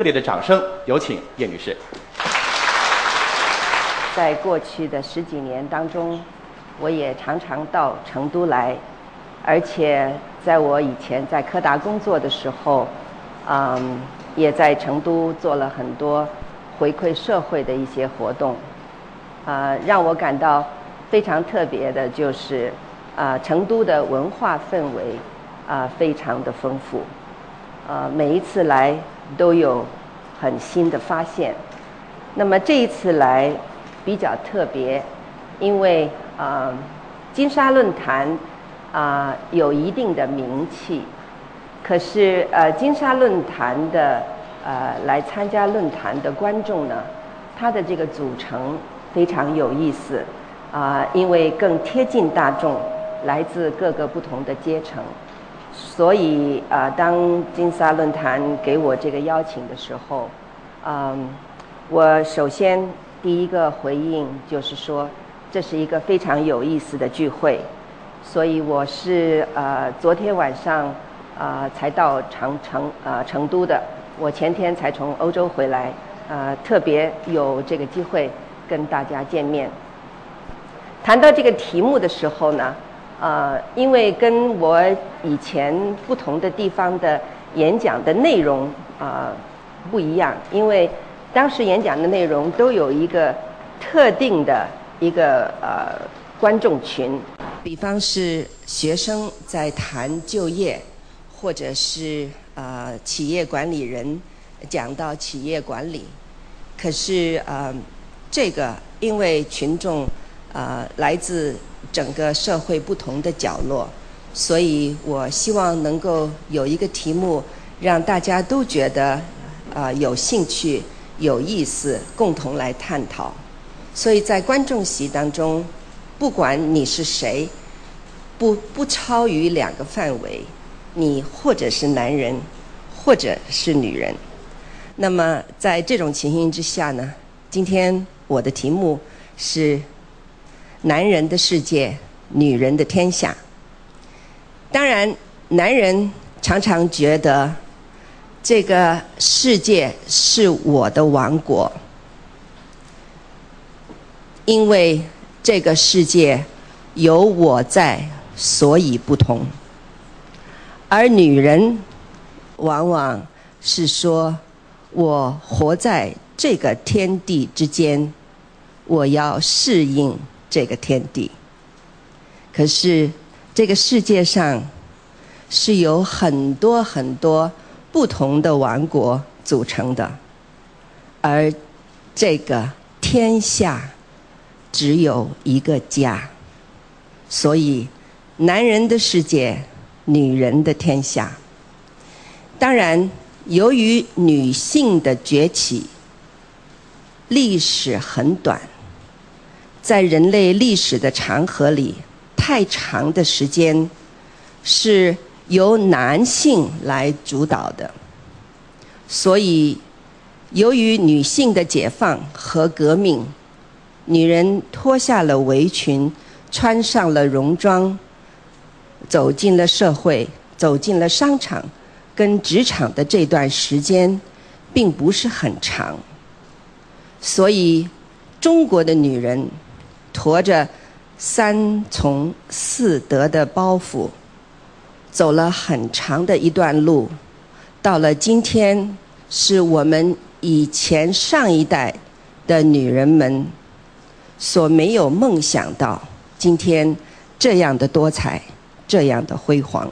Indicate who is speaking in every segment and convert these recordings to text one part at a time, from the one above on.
Speaker 1: 热烈的掌声，有请叶女士。
Speaker 2: 在过去的十几年当中，我也常常到成都来，而且在我以前在柯达工作的时候，嗯，也在成都做了很多回馈社会的一些活动。啊，让我感到非常特别的就是，啊，成都的文化氛围啊非常的丰富，呃，每一次来都有很新的发现。那么这一次来比较特别，因为啊，金沙论坛啊有一定的名气，可是呃，金沙论坛的呃来参加论坛的观众呢，他的这个组成。非常有意思，啊，因为更贴近大众，来自各个不同的阶层，所以啊，当金沙论坛给我这个邀请的时候，嗯，我首先第一个回应就是说，这是一个非常有意思的聚会，所以我是呃昨天晚上啊才到长成啊成都的，我前天才从欧洲回来，呃，特别有这个机会。跟大家见面。谈到这个题目的时候呢，呃，因为跟我以前不同的地方的演讲的内容啊不一样，因为当时演讲的内容都有一个特定的一个呃观众群，比方是学生在谈就业，或者是呃企业管理人讲到企业管理，可是呃。这个因为群众啊来自整个社会不同的角落，所以我希望能够有一个题目让大家都觉得啊有兴趣、有意思，共同来探讨。所以在观众席当中，不管你是谁，不不超于两个范围，你或者是男人，或者是女人。那么在这种情形之下呢，今天。我的题目是“男人的世界，女人的天下”。当然，男人常常觉得这个世界是我的王国，因为这个世界有我在，所以不同。而女人往往是说：“我活在这个天地之间。”我要适应这个天地，可是这个世界上是有很多很多不同的王国组成的，而这个天下只有一个家，所以男人的世界，女人的天下。当然，由于女性的崛起，历史很短。在人类历史的长河里，太长的时间是由男性来主导的，所以由于女性的解放和革命，女人脱下了围裙，穿上了戎装，走进了社会，走进了商场跟职场的这段时间，并不是很长，所以中国的女人。驮着三从四德的包袱，走了很长的一段路，到了今天，是我们以前上一代的女人们所没有梦想到今天这样的多彩，这样的辉煌。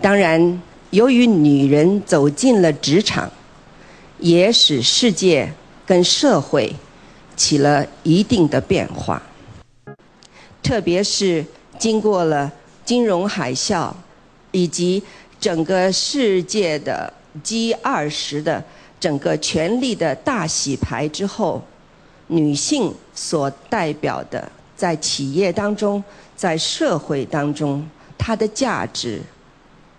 Speaker 2: 当然，由于女人走进了职场，也使世界跟社会。起了一定的变化，特别是经过了金融海啸，以及整个世界的 G 二十的整个权力的大洗牌之后，女性所代表的在企业当中，在社会当中，她的价值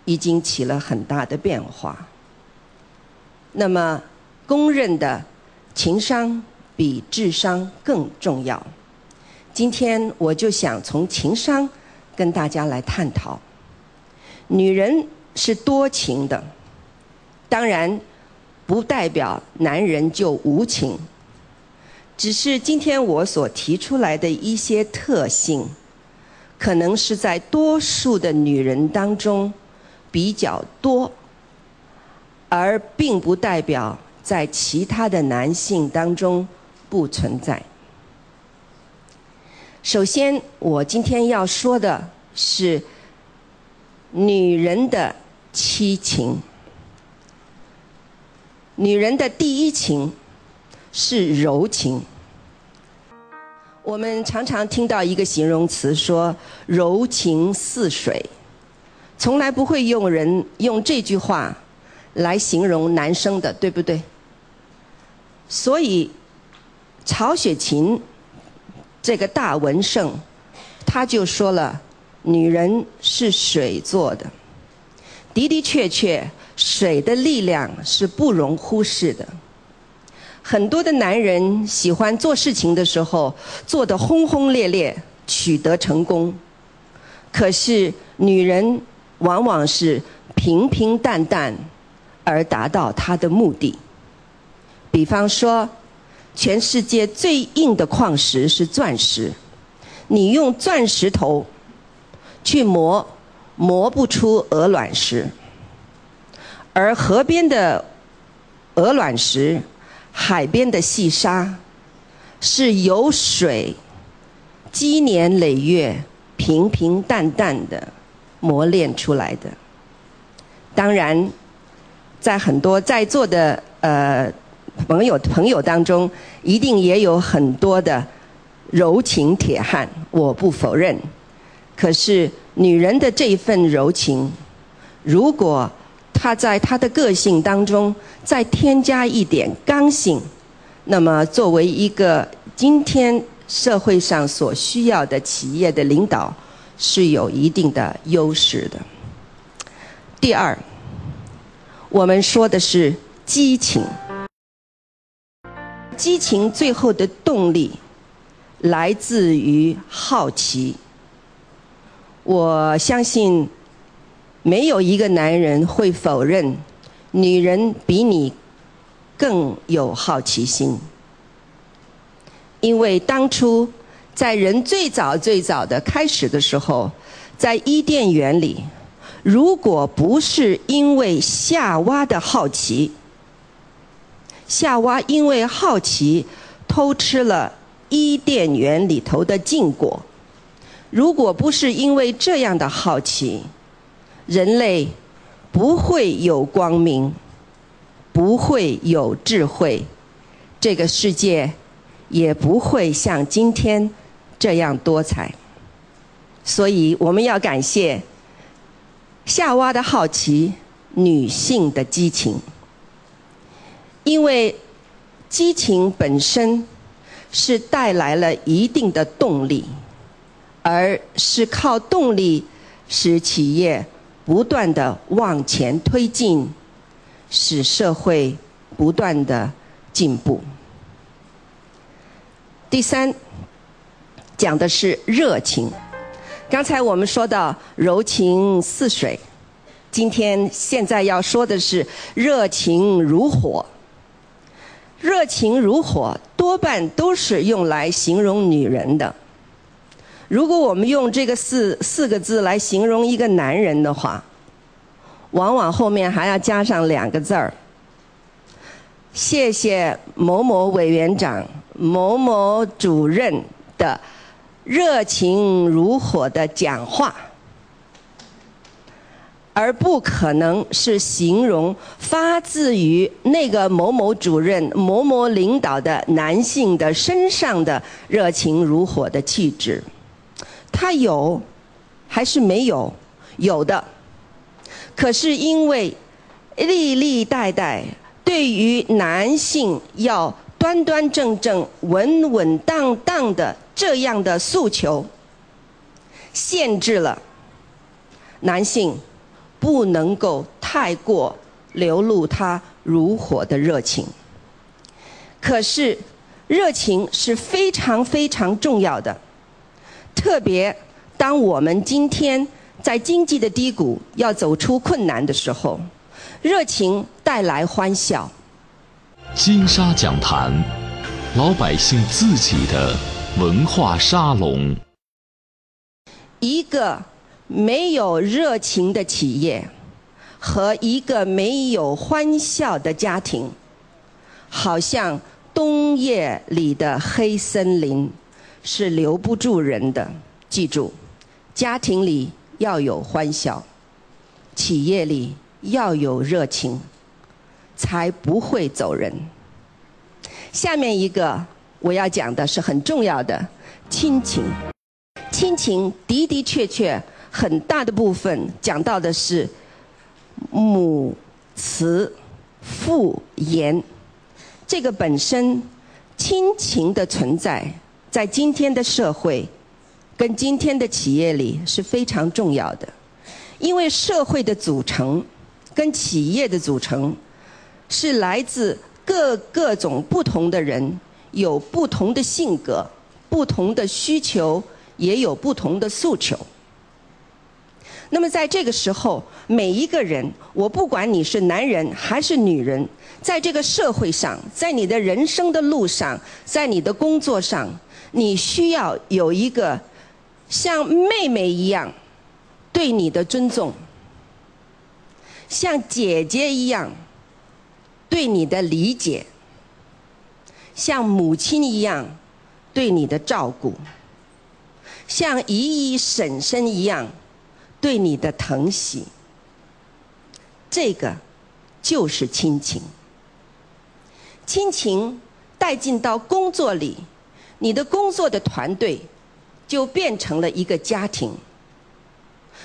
Speaker 2: 已经起了很大的变化。那么，公认的情商。比智商更重要。今天我就想从情商跟大家来探讨。女人是多情的，当然，不代表男人就无情。只是今天我所提出来的一些特性，可能是在多数的女人当中比较多，而并不代表在其他的男性当中不存在。首先，我今天要说的是女人的七情。女人的第一情。是柔情。我们常常听到一个形容词说“柔情似水”，从来不会用人用这句话来形容男生的，对不对？所以，曹雪芹这个大文圣，他就说了：“女人是水做的，的的确确，水的力量是不容忽视的。”很多的男人喜欢做事情的时候做得轰轰烈烈，取得成功。可是女人往往是平平淡淡而达到她的目的。比方说，全世界最硬的矿石是钻石，你用钻石头去磨，磨不出鹅卵石。而河边的鹅卵石。海边的细沙是由水积年累月、平平淡淡的磨练出来的。当然，在很多在座的呃朋友朋友当中，一定也有很多的柔情铁汉，我不否认。可是，女人的这份柔情，如果她在她的个性当中再添加一点刚性，那么作为一个今天社会上所需要的企业的领导，是有一定的优势的。第二，我们说的是激情，激情最后的动力来自于好奇。我相信。没有一个男人会否认，女人比你更有好奇心。因为当初在人最早最早的开始的时候，在伊甸园里，如果不是因为夏娃的好奇，夏娃因为好奇偷吃了伊甸园里头的禁果，如果不是因为这样的好奇，人类不会有光明，不会有智慧，这个世界也不会像今天这样多彩。所以，我们要感谢夏娃的好奇，女性的激情，因为激情本身是带来了一定的动力，而是靠动力使企业。不断的往前推进，使社会不断的进步。第三，讲的是热情。刚才我们说到柔情似水，今天现在要说的是热情如火。热情如火多半都是用来形容女人的。如果我们用这个四四个字来形容一个男人的话，往往后面还要加上两个字儿。谢谢某某委员长、某某主任的热情如火的讲话，而不可能是形容发自于那个某某主任、某某领导的男性的身上的热情如火的气质。他有，还是没有？有的。可是因为历历代代对于男性要端端正正、稳稳当当的这样的诉求，限制了男性不能够太过流露他如火的热情。可是热情是非常非常重要的。特别，当我们今天在经济的低谷要走出困难的时候，热情带来欢笑，
Speaker 3: 金沙讲坛，老百姓自己的文化沙龙。
Speaker 2: 一个没有热情的企业和一个没有欢笑的家庭，好像冬夜里的黑森林，是留不住人的。记住，家庭里要有欢笑，企业里要有热情，才不会走人。下面一个我要讲的是很重要的亲情。亲情的的确确很大的部分讲到的是母慈父严，这个本身亲情的存在，在今天的社会跟今天的企业里是非常重要的，因为社会的组成跟企业的组成是来自各各种不同的人，有不同的性格，不同的需求。也有不同的诉求。那么在这个时候，每一个人，我不管你是男人还是女人，在这个社会上，在你的人生的路上，在你的工作上，你需要有一个像妹妹一样对你的尊重，像姐姐一样对你的理解，像母亲一样对你的照顾。像姨姨婶婶一样对你的疼惜，这个就是亲情。亲情带进到工作里，你的工作的团队就变成了一个家庭。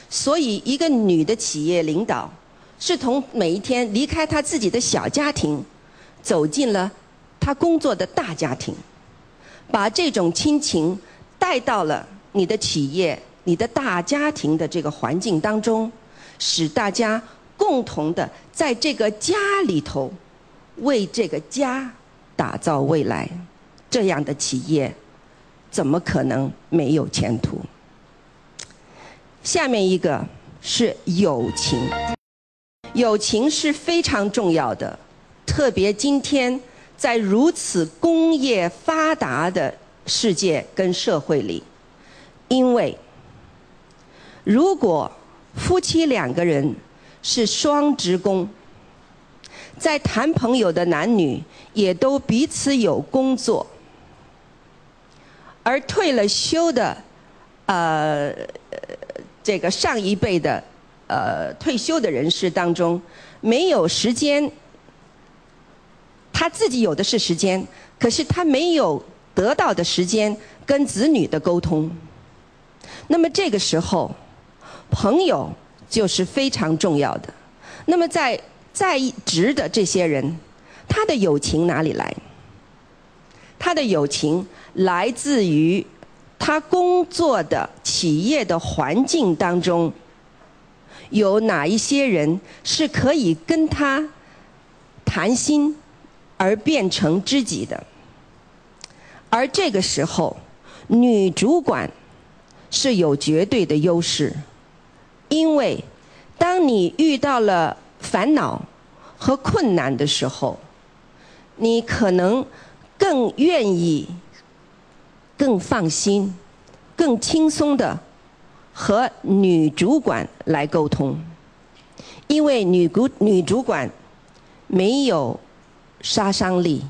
Speaker 2: 所以，一个女的企业领导是从每一天离开她自己的小家庭，走进了她工作的大家庭，把这种亲情带到了。你的企业、你的大家庭的这个环境当中，使大家共同的在这个家里头，为这个家打造未来，这样的企业，怎么可能没有前途？下面一个是友情，友情是非常重要的，特别今天在如此工业发达的世界跟社会里。因为，如果夫妻两个人是双职工，在谈朋友的男女也都彼此有工作，而退了休的，呃，这个上一辈的呃退休的人士当中，没有时间，他自己有的是时间，可是他没有得到的时间跟子女的沟通。那么这个时候，朋友就是非常重要的。那么在在职的这些人，他的友情哪里来？他的友情来自于他工作的企业的环境当中，有哪一些人是可以跟他谈心而变成知己的？而这个时候，女主管。是有绝对的优势，因为当你遇到了烦恼和困难的时候，你可能更愿意、更放心、更轻松的和女主管来沟通，因为女主女主管没有杀伤力，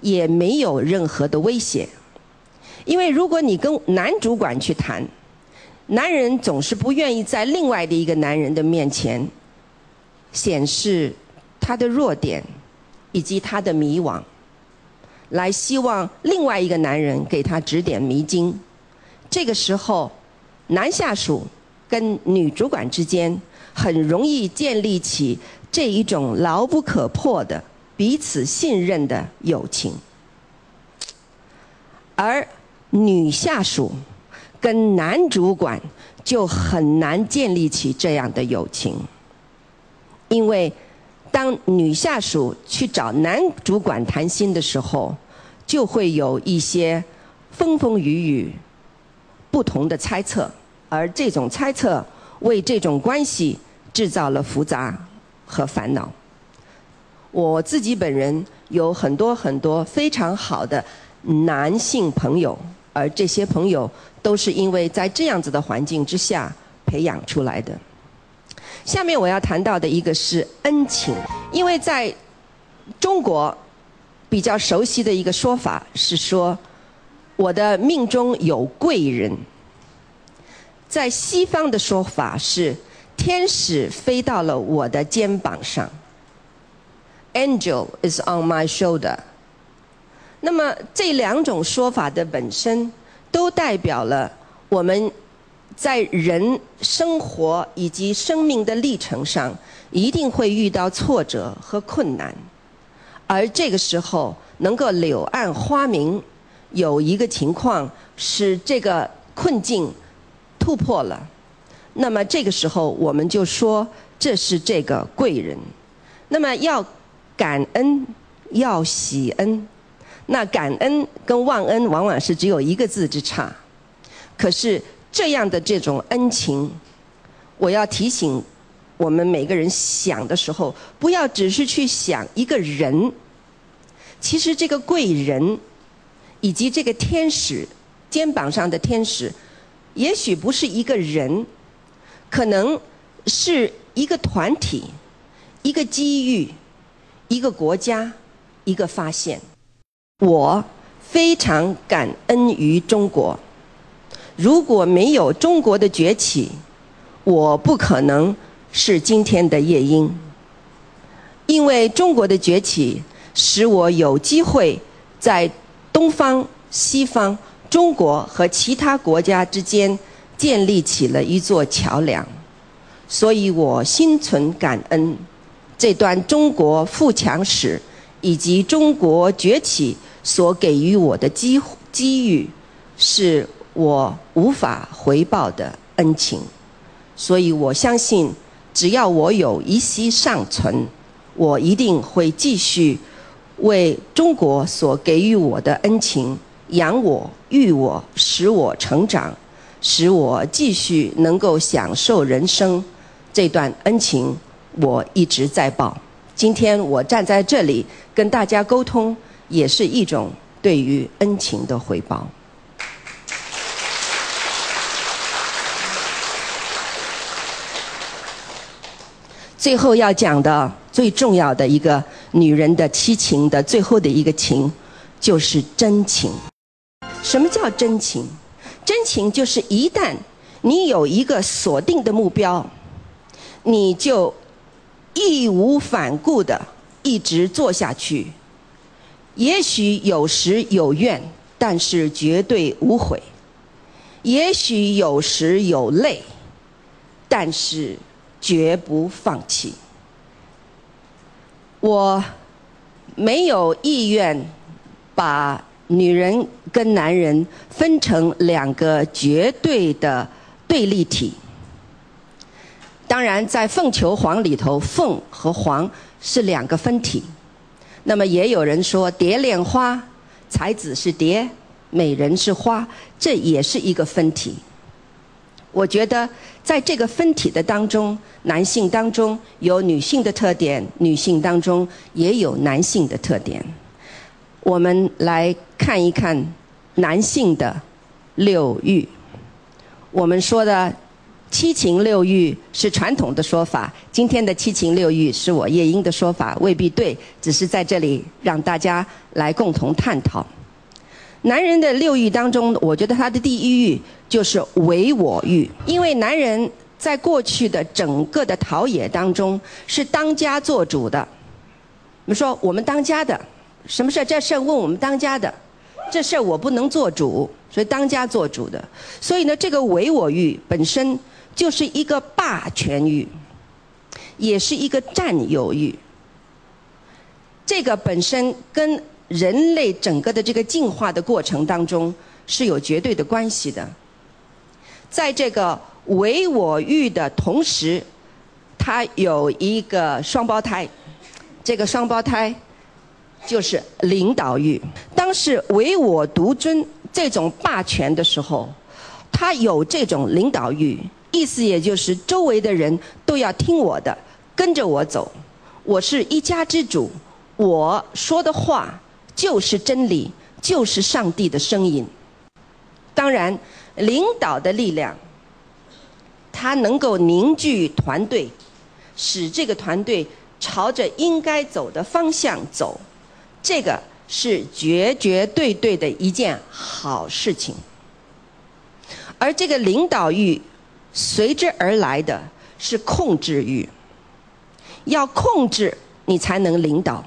Speaker 2: 也没有任何的威胁。因为如果你跟男主管去谈，男人总是不愿意在另外的一个男人的面前显示他的弱点以及他的迷惘，来希望另外一个男人给他指点迷津。这个时候，男下属跟女主管之间很容易建立起这一种牢不可破的彼此信任的友情，而。女下属跟男主管就很难建立起这样的友情，因为当女下属去找男主管谈心的时候，就会有一些风风雨雨、不同的猜测，而这种猜测为这种关系制造了复杂和烦恼。我自己本人有很多很多非常好的男性朋友，而这些朋友都是因为在这样子的环境之下培养出来的。下面我要谈到的一个是恩情，因为在中国比较熟悉的一个说法是说，我的命中有贵人。在西方的说法是，天使飞到了我的肩膀上。Angel is on my shoulder。那么这两种说法的本身，都代表了我们在人生活以及生命的历程上，一定会遇到挫折和困难，而这个时候能够柳暗花明，有一个情况使这个困境。突破了，那么这个时候我们就说这是这个贵人。那么要感恩，要喜恩。那感恩跟忘恩往往是只有一个字之差。可是这样的这种恩情，我要提醒我们每个人想的时候，不要只是去想一个人。其实这个贵人，以及这个天使肩膀上的天使。也许不是一个人，可能是一个团体、一个机遇、一个国家、一个发现。我非常感恩于中国。如果没有中国的崛起，我不可能是今天的夜莺。因为中国的崛起，使我有机会在东方、西方。中国和其他国家之间建立起了一座桥梁，所以我心存感恩。这段中国富强史以及中国崛起所给予我的机机遇，是我无法回报的恩情。所以我相信，只要我有一息尚存，我一定会继续为中国所给予我的恩情。养我、育我、使我成长，使我继续能够享受人生，这段恩情我一直在报。今天我站在这里跟大家沟通，也是一种对于恩情的回报。最后要讲的最重要的一个女人的七情的最后的一个情，就是真情。什么叫真情？真情就是一旦你有一个锁定的目标，你就义无反顾的一直做下去。也许有时有怨，但是绝对无悔；也许有时有泪，但是绝不放弃。我没有意愿把。女人跟男人分成两个绝对的对立体。当然，在凤求凰里头，凤和凰是两个分体。那么也有人说，蝶恋花，才子是蝶，美人是花，这也是一个分体。我觉得，在这个分体的当中，男性当中有女性的特点，女性当中也有男性的特点。我们来看一看男性的六欲。我们说的七情六欲是传统的说法，今天的七情六欲是我夜莺的说法，未必对，只是在这里让大家来共同探讨。男人的六欲当中，我觉得他的第一欲就是唯我欲，因为男人在过去的整个的陶冶当中是当家做主的。我们说我们当家的。什么事这事问我们当家的，这事我不能做主，所以当家做主的。所以呢，这个唯我欲本身就是一个霸权欲，也是一个占有欲。这个本身跟人类整个的这个进化的过程当中是有绝对的关系的。在这个唯我欲的同时，它有一个双胞胎，这个双胞胎。就是领导欲。当时唯我独尊这种霸权的时候，他有这种领导欲，意思也就是周围的人都要听我的，跟着我走。我是一家之主，我说的话就是真理，就是上帝的声音。当然，领导的力量，它能够凝聚团队，使这个团队朝着应该走的方向走，这个是绝绝对对的一件好事情。而这个领导欲随之而来的是控制欲，要控制你才能领导。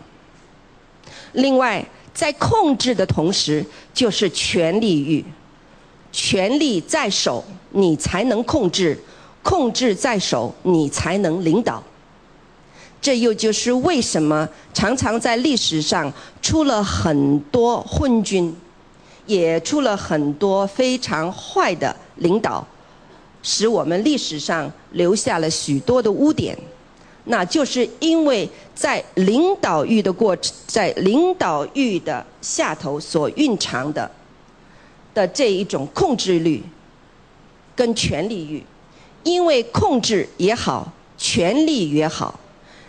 Speaker 2: 另外，在控制的同时，就是权力欲。权力在手，你才能控制；控制在手，你才能领导。这又就是为什么常常在历史上出了很多昏君，也出了很多非常坏的领导，使我们历史上留下了许多的污点。那就是因为在领导欲的过程，在领导欲的下头所蕴藏的的这一种控制欲跟权力欲，因为控制也好，权力也好，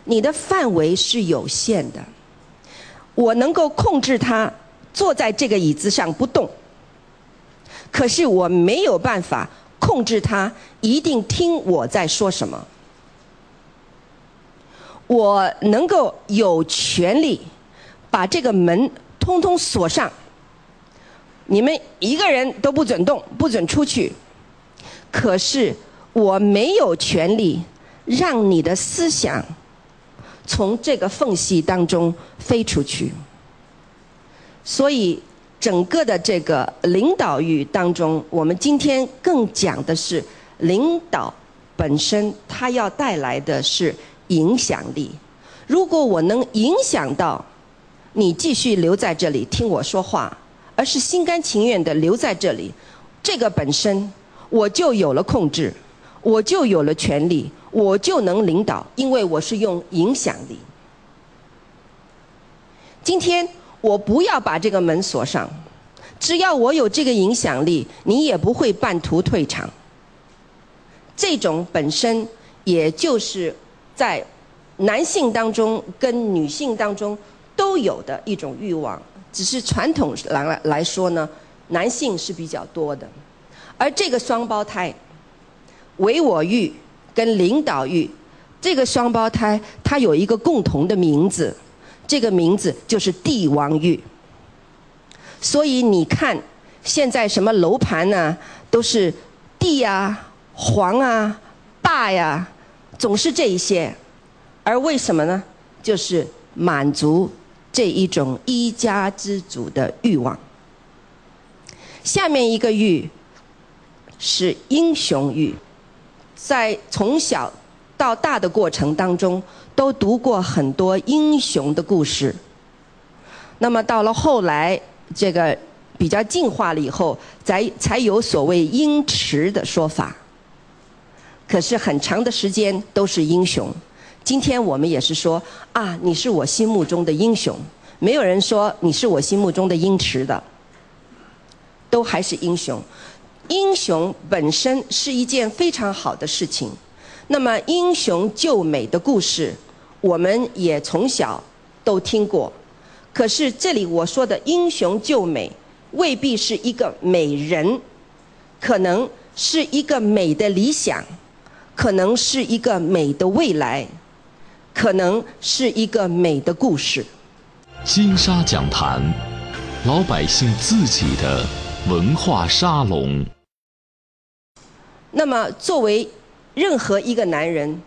Speaker 2: 你的范围是有限的。我能够控制他坐在这个椅子上不动，可是我没有办法控制他一定听我在说什么。我能够有权利把这个门通通锁上，你们一个人都不准动，不准出去。可是我没有权利让你的思想从这个缝隙当中飞出去。所以，整个的这个领导欲当中，我们今天更讲的是领导本身，它要带来的是。影响力，如果我能影响到你继续留在这里听我说话，而是心甘情愿的留在这里，这个本身我就有了控制，我就有了权利，我就能领导，因为我是用影响力。今天我不要把这个门锁上，只要我有这个影响力，你也不会半途退场。这种本身也就是。在男性当中跟女性当中都有的一种欲望，只是传统来来说呢，男性是比较多的。而这个双胞胎，唯我欲跟领导欲，这个双胞胎它有一个共同的名字，这个名字就是帝王欲。所以你看，现在什么楼盘呢，都是帝呀、皇啊、霸呀。总是这一些，而为什么呢？就是满足这一种一家之主的欲望。下面一个欲是英雄欲，在从小到大的过程当中，都读过很多英雄的故事。那么到了后来，这个比较进化了以后，才才有所谓英雌的说法。可是很长的时间都是英雄，今天我们也是说啊，你是我心目中的英雄，没有人说你是我心目中的英雌的，都还是英雄。英雄本身是一件非常好的事情，那么英雄救美的故事，我们也从小都听过。可是这里我说的英雄救美，未必是一个美人，可能是一个美的理想。可能是一个美的未来，可能是一个美的故事。
Speaker 3: 金沙讲坛，老百姓自己的文化沙龙。
Speaker 2: 那么，作为任何一个男人，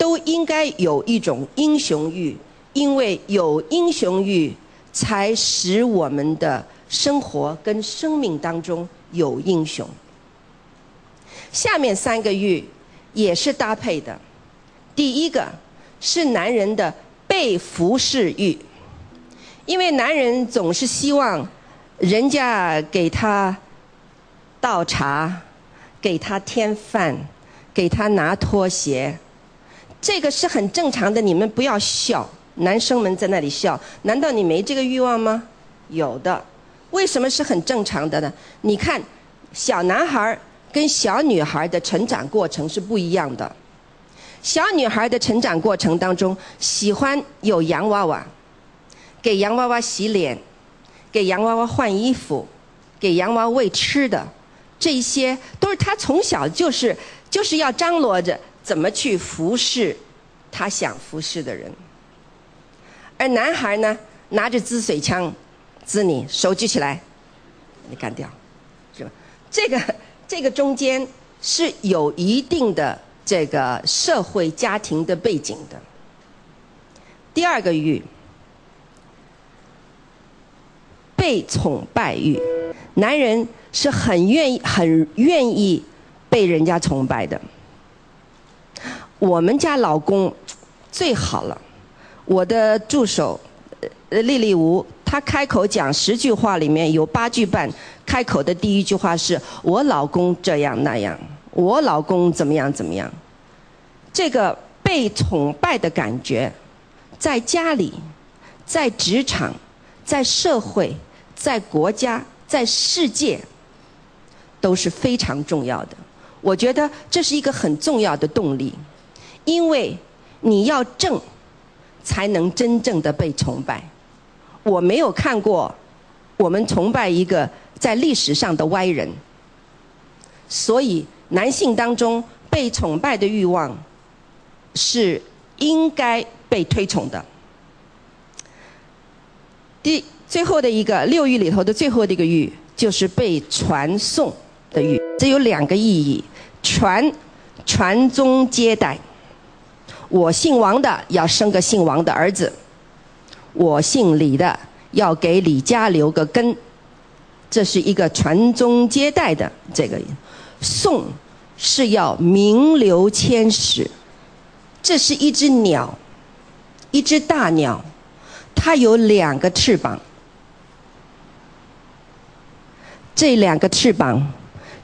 Speaker 2: 都应该有一种英雄欲，因为有英雄欲，才使我们的生活跟生命当中有英雄。下面三个欲。也是搭配的。第一个是男人的被服侍欲，因为男人总是希望人家给他倒茶、给他添饭、给他拿拖鞋，这个是很正常的。你们不要笑，男生们在那里笑，难道你没这个欲望吗？有的。为什么是很正常的呢？你看，小男孩。跟小女孩的成长过程是不一样的。小女孩的成长过程当中，喜欢有洋娃娃，给洋娃娃洗脸，给洋娃娃换衣服，给洋娃娃喂吃的，这些都是她从小就是就是要张罗着怎么去服侍他想服侍的人。而男孩呢，拿着滋水枪，滋你，手举起来，你干掉，是吧？这个这个中间是有一定的这个社会家庭的背景的。第二个欲，被崇拜欲，男人是很愿意、很愿意被人家崇拜的。我们家老公最好了。我的助手，呃，丽丽吴，她开口讲十句话，里面有八句半，开口的第一句话是我老公这样那样，我老公怎么样怎么样。这个被崇拜的感觉，在家里，在职场，在社会，在国家，在世界，都是非常重要的。我觉得这是一个很重要的动力，因为你要正。才能真正的被崇拜。我没有看过我们崇拜一个在历史上的歪人，所以男性当中被崇拜的欲望是应该被推崇的。第最后的一个六欲里头的最后的一个欲，就是被传颂的欲。这有两个意义：传，传宗接代。我姓王的要生个姓王的儿子，我姓李的要给李家留个根，这是一个传宗接代的这个。宋是要名留千史，这是一只鸟，一只大鸟，它有两个翅膀，这两个翅膀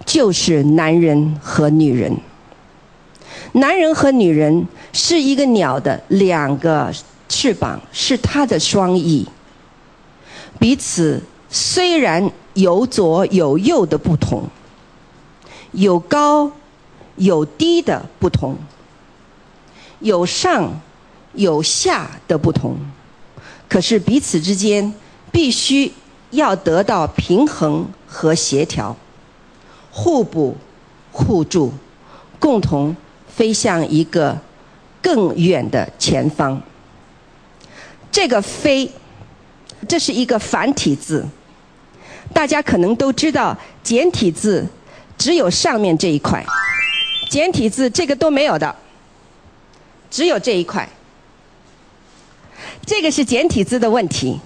Speaker 2: 就是男人和女人。男人和女人是一个鸟的两个翅膀，是它的双翼。彼此虽然有左有右的不同，有高有低的不同，有上有下的不同，可是彼此之间必须要得到平衡和协调，互补互助，共同。飞向一个更远的前方。这个“飞”，这是一个繁体字。大家可能都知道，简体字只有上面这一块，简体字这个都没有的，只有这一块。这个是简体字的问题，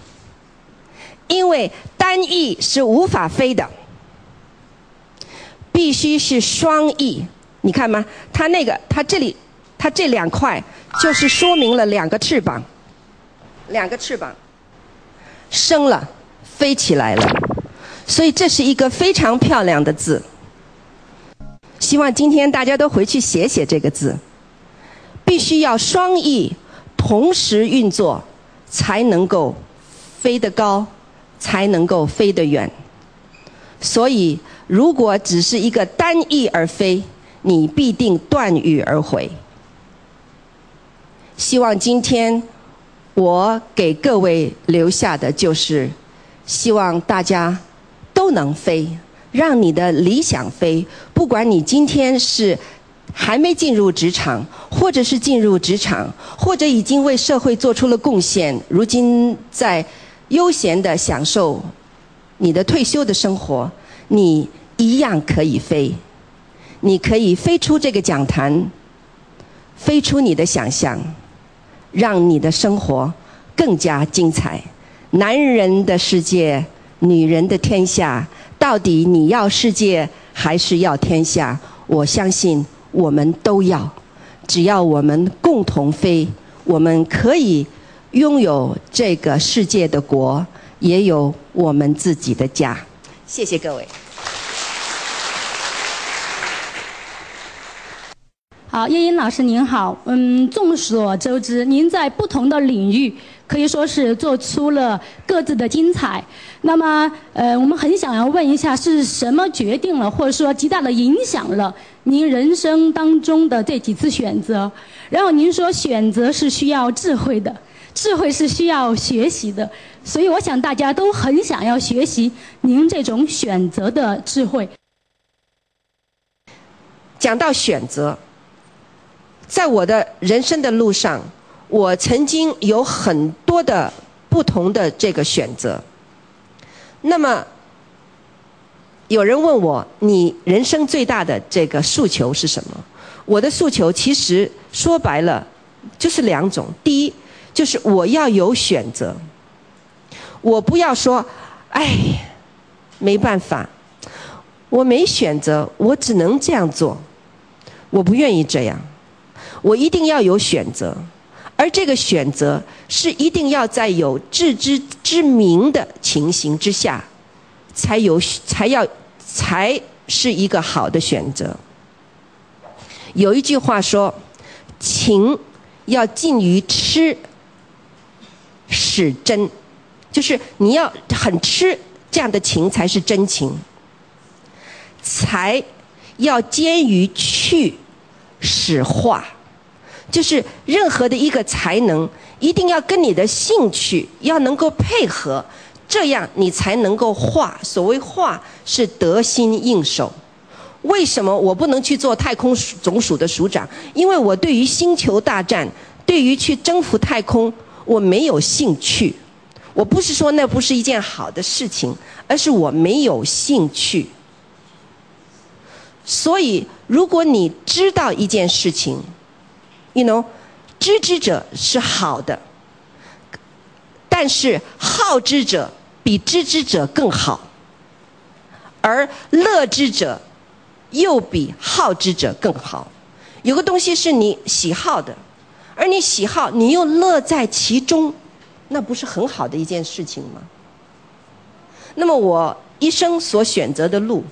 Speaker 2: 因为单翼是无法飞的，必须是双翼。你看吗？它那个，它这里，它这两块就是说明了两个翅膀，两个翅膀生了，飞起来了，所以这是一个非常漂亮的字。希望今天大家都回去写写这个字，必须要双翼同时运作，才能够飞得高，才能够飞得远。所以，如果只是一个单翼而飞，你必定断羽而回。希望今天我给各位留下的就是，希望大家都能飞，让你的理想飞。不管你今天是还没进入职场，或者是进入职场，或者已经为社会做出了贡献，如今在悠闲的享受你的退休的生活，你一样可以飞。你可以飞出这个讲坛，飞出你的想象，让你的生活更加精彩。男人的世界，女人的天下，到底你要世界还是要天下？我相信我们都要。只要我们共同飞，我们可以拥有这个世界的国，也有我们自己的家。谢谢各位。
Speaker 4: 好，叶英老师您好。嗯，众所周知，您在不同的领域可以说是做出了各自的精彩。那么，呃，我们很想要问一下，是什么决定了，或者说极大的影响了您人生当中的这几次选择？然后您说选择是需要智慧的，
Speaker 5: 智慧是需要学习的，所以我想大家都很想要学习您这种选择的智慧。
Speaker 2: 讲到选择，在我的人生的路上，我曾经有很多的不同的这个选择。那么，有人问我，你人生最大的这个诉求是什么？我的诉求其实说白了就是两种：第一，就是我要有选择，我不要说，哎，没办法，我没选择，我只能这样做。我不愿意这样，我一定要有选择，而这个选择是一定要在有自知之明的情形之下，才有才要才是一个好的选择。有一句话说：“情要近于痴，是真。”就是你要很痴这样的情才是真情。才。要兼于去，使化，就是任何的一个才能，一定要跟你的兴趣要能够配合，这样你才能够画。所谓画，是得心应手。为什么我不能去做太空总署的署长？因为我对于星球大战，对于去征服太空，我没有兴趣。我不是说那不是一件好的事情，而是我没有兴趣。所以，如果你知道一件事情，you know，知之者是好的，但是好之者比知之者更好，而乐之者又比好之者更好。有个东西是你喜好的，而你喜好，你又乐在其中，那不是很好的一件事情吗？那么，我一生所选择的路，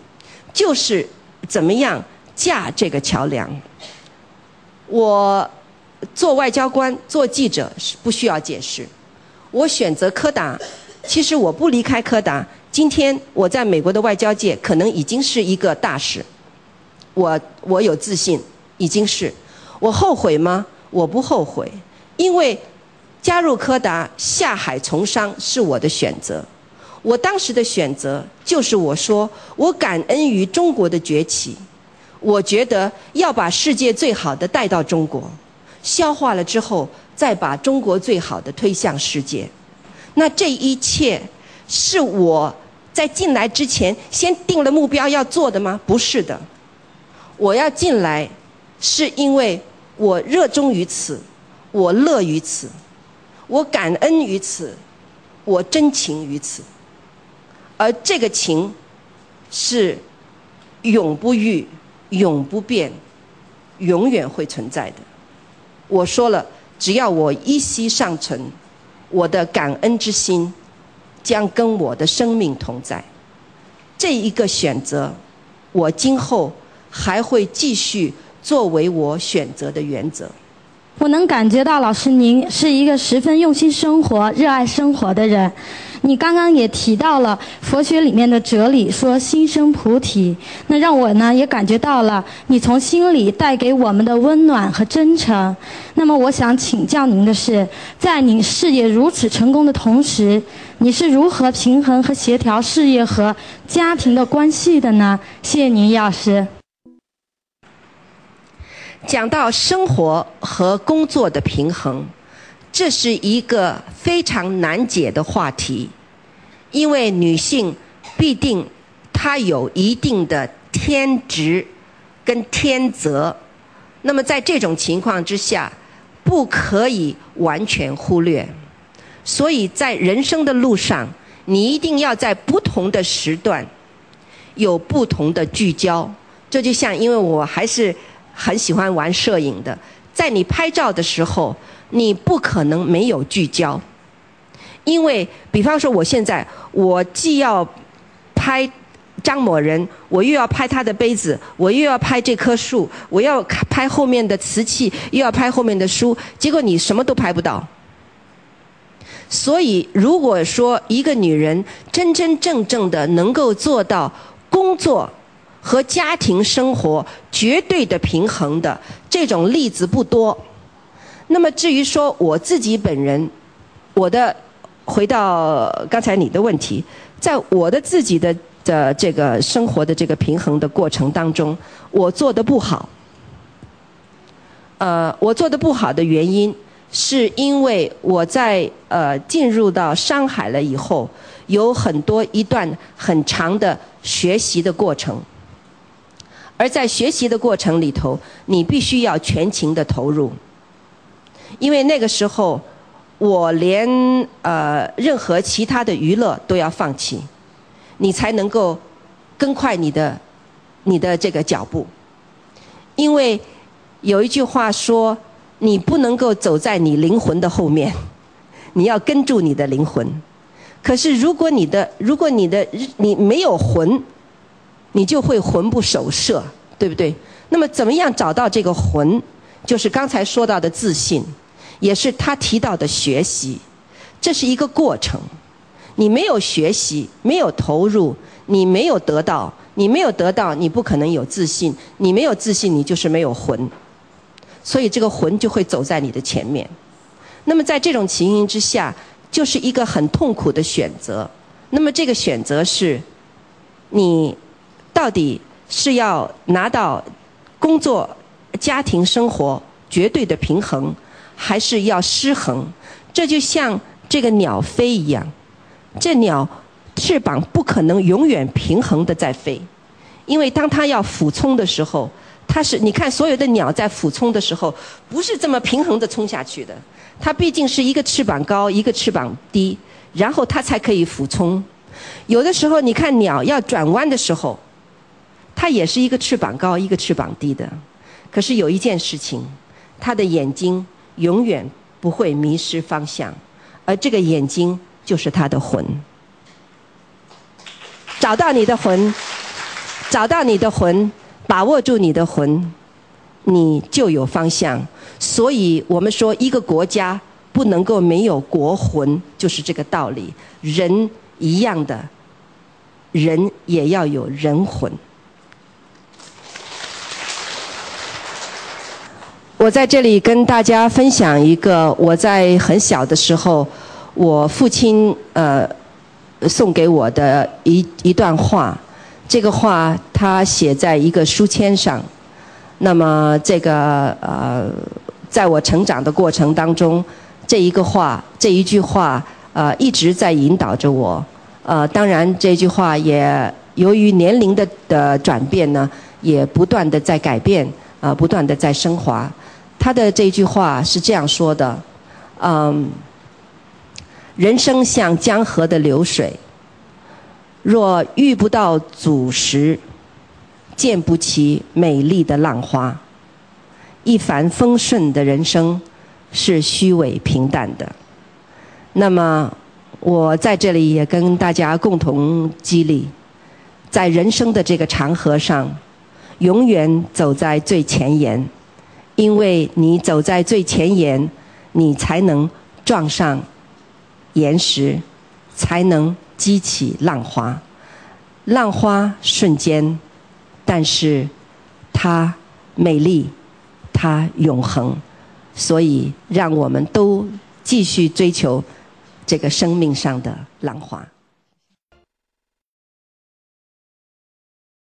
Speaker 2: 就是。怎么样架这个桥梁？我做外交官、做记者是不需要解释。我选择柯达，其实我不离开柯达，今天我在美国的外交界可能已经是一个大使。我我有自信，已经是。我后悔吗？我不后悔，因为加入柯达、下海从商是我的选择。我当时的选择就是我说，我感恩于中国的崛起，我觉得要把世界最好的带到中国，消化了之后，再把中国最好的推向世界。那这一切是我在进来之前先定了目标要做的吗？不是的，我要进来是因为我热衷于此，我乐于此，我感恩于此，我真情于此。而这个情，是永不渝、永不变、永远会存在的。我说了，只要我一息尚存，我的感恩之心将跟我的生命同在。这一个选择，我今后还会继续作为我选择的原则。
Speaker 5: 我能感觉到，老师您是一个十分用心生活、热爱生活的人。你刚刚也提到了佛学里面的哲理，说心生菩提，那让我呢也感觉到了你从心里带给我们的温暖和真诚。那么我想请教您的是，在你事业如此成功的同时，你是如何平衡和协调事业和家庭的关系的呢？谢谢您，老师。
Speaker 2: 讲到生活和工作的平衡。这是一个非常难解的话题，因为女性必定她有一定的天职跟天责，那么在这种情况之下，不可以完全忽略。所以在人生的路上，你一定要在不同的时段有不同的聚焦。这就像，因为我还是很喜欢玩摄影的，在你拍照的时候。你不可能没有聚焦，因为比方说，我现在我既要拍张某人，我又要拍他的杯子，我又要拍这棵树，我要拍后面的瓷器，又要拍后面的书，结果你什么都拍不到。所以，如果说一个女人真真正正的能够做到工作和家庭生活绝对的平衡的这种例子不多。那么至于说我自己本人，我的回到刚才你的问题，在我的自己的的这个生活的这个平衡的过程当中，我做的不好。呃，我做的不好的原因，是因为我在呃进入到上海了以后，有很多一段很长的学习的过程，而在学习的过程里头，你必须要全情的投入，因为那个时候，我连呃任何其他的娱乐都要放弃，你才能够更快你的你的这个脚步，因为。有一句话说：“你不能够走在你灵魂的后面，你要跟住你的灵魂。可是如果你的如果你的你没有魂，你就会魂不守舍，对不对？那么怎么样找到这个魂？就是刚才说到的自信，也是他提到的学习，这是一个过程。你没有学习，没有投入，你没有得到，你没有得到，你不可能有自信。你没有自信，你就是没有魂。”所以这个魂就会走在你的前面，那么在这种情形之下，就是一个很痛苦的选择。那么这个选择是，你到底是要拿到工作、家庭生活绝对的平衡，还是要失衡？这就像这个鸟飞一样，这鸟翅膀不可能永远平衡的在飞，因为当它要俯冲的时候。它是，你看所有的鸟在俯冲的时候，不是这么平衡的冲下去的。它毕竟是一个翅膀高，一个翅膀低，然后它才可以俯冲。有的时候，你看鸟要转弯的时候，它也是一个翅膀高，一个翅膀低的。可是有一件事情，它的眼睛永远不会迷失方向，而这个眼睛就是它的魂。找到你的魂，找到你的魂。把握住你的魂，你就有方向。所以我们说，一个国家不能够没有国魂，就是这个道理。人一样的，人也要有人魂。我在这里跟大家分享一个我在很小的时候，我父亲呃送给我的一一段话。这个话他写在一个书签上，那么这个呃，在我成长的过程当中，这一个话这一句话呃一直在引导着我，呃，当然这句话也由于年龄的的转变呢，也不断的在改变啊，不断的在升华。他的这句话是这样说的，嗯，人生像江河的流水。若遇不到阻石，溅不起美丽的浪花。一帆风顺的人生是虚伪平淡的。那么，我在这里也跟大家共同激励，在人生的这个长河上，永远走在最前沿，因为你走在最前沿，你才能撞上岩石，才能。激起浪花，浪花瞬间，但是它美丽，它永恒，所以让我们都继续追求这个生命上的浪花。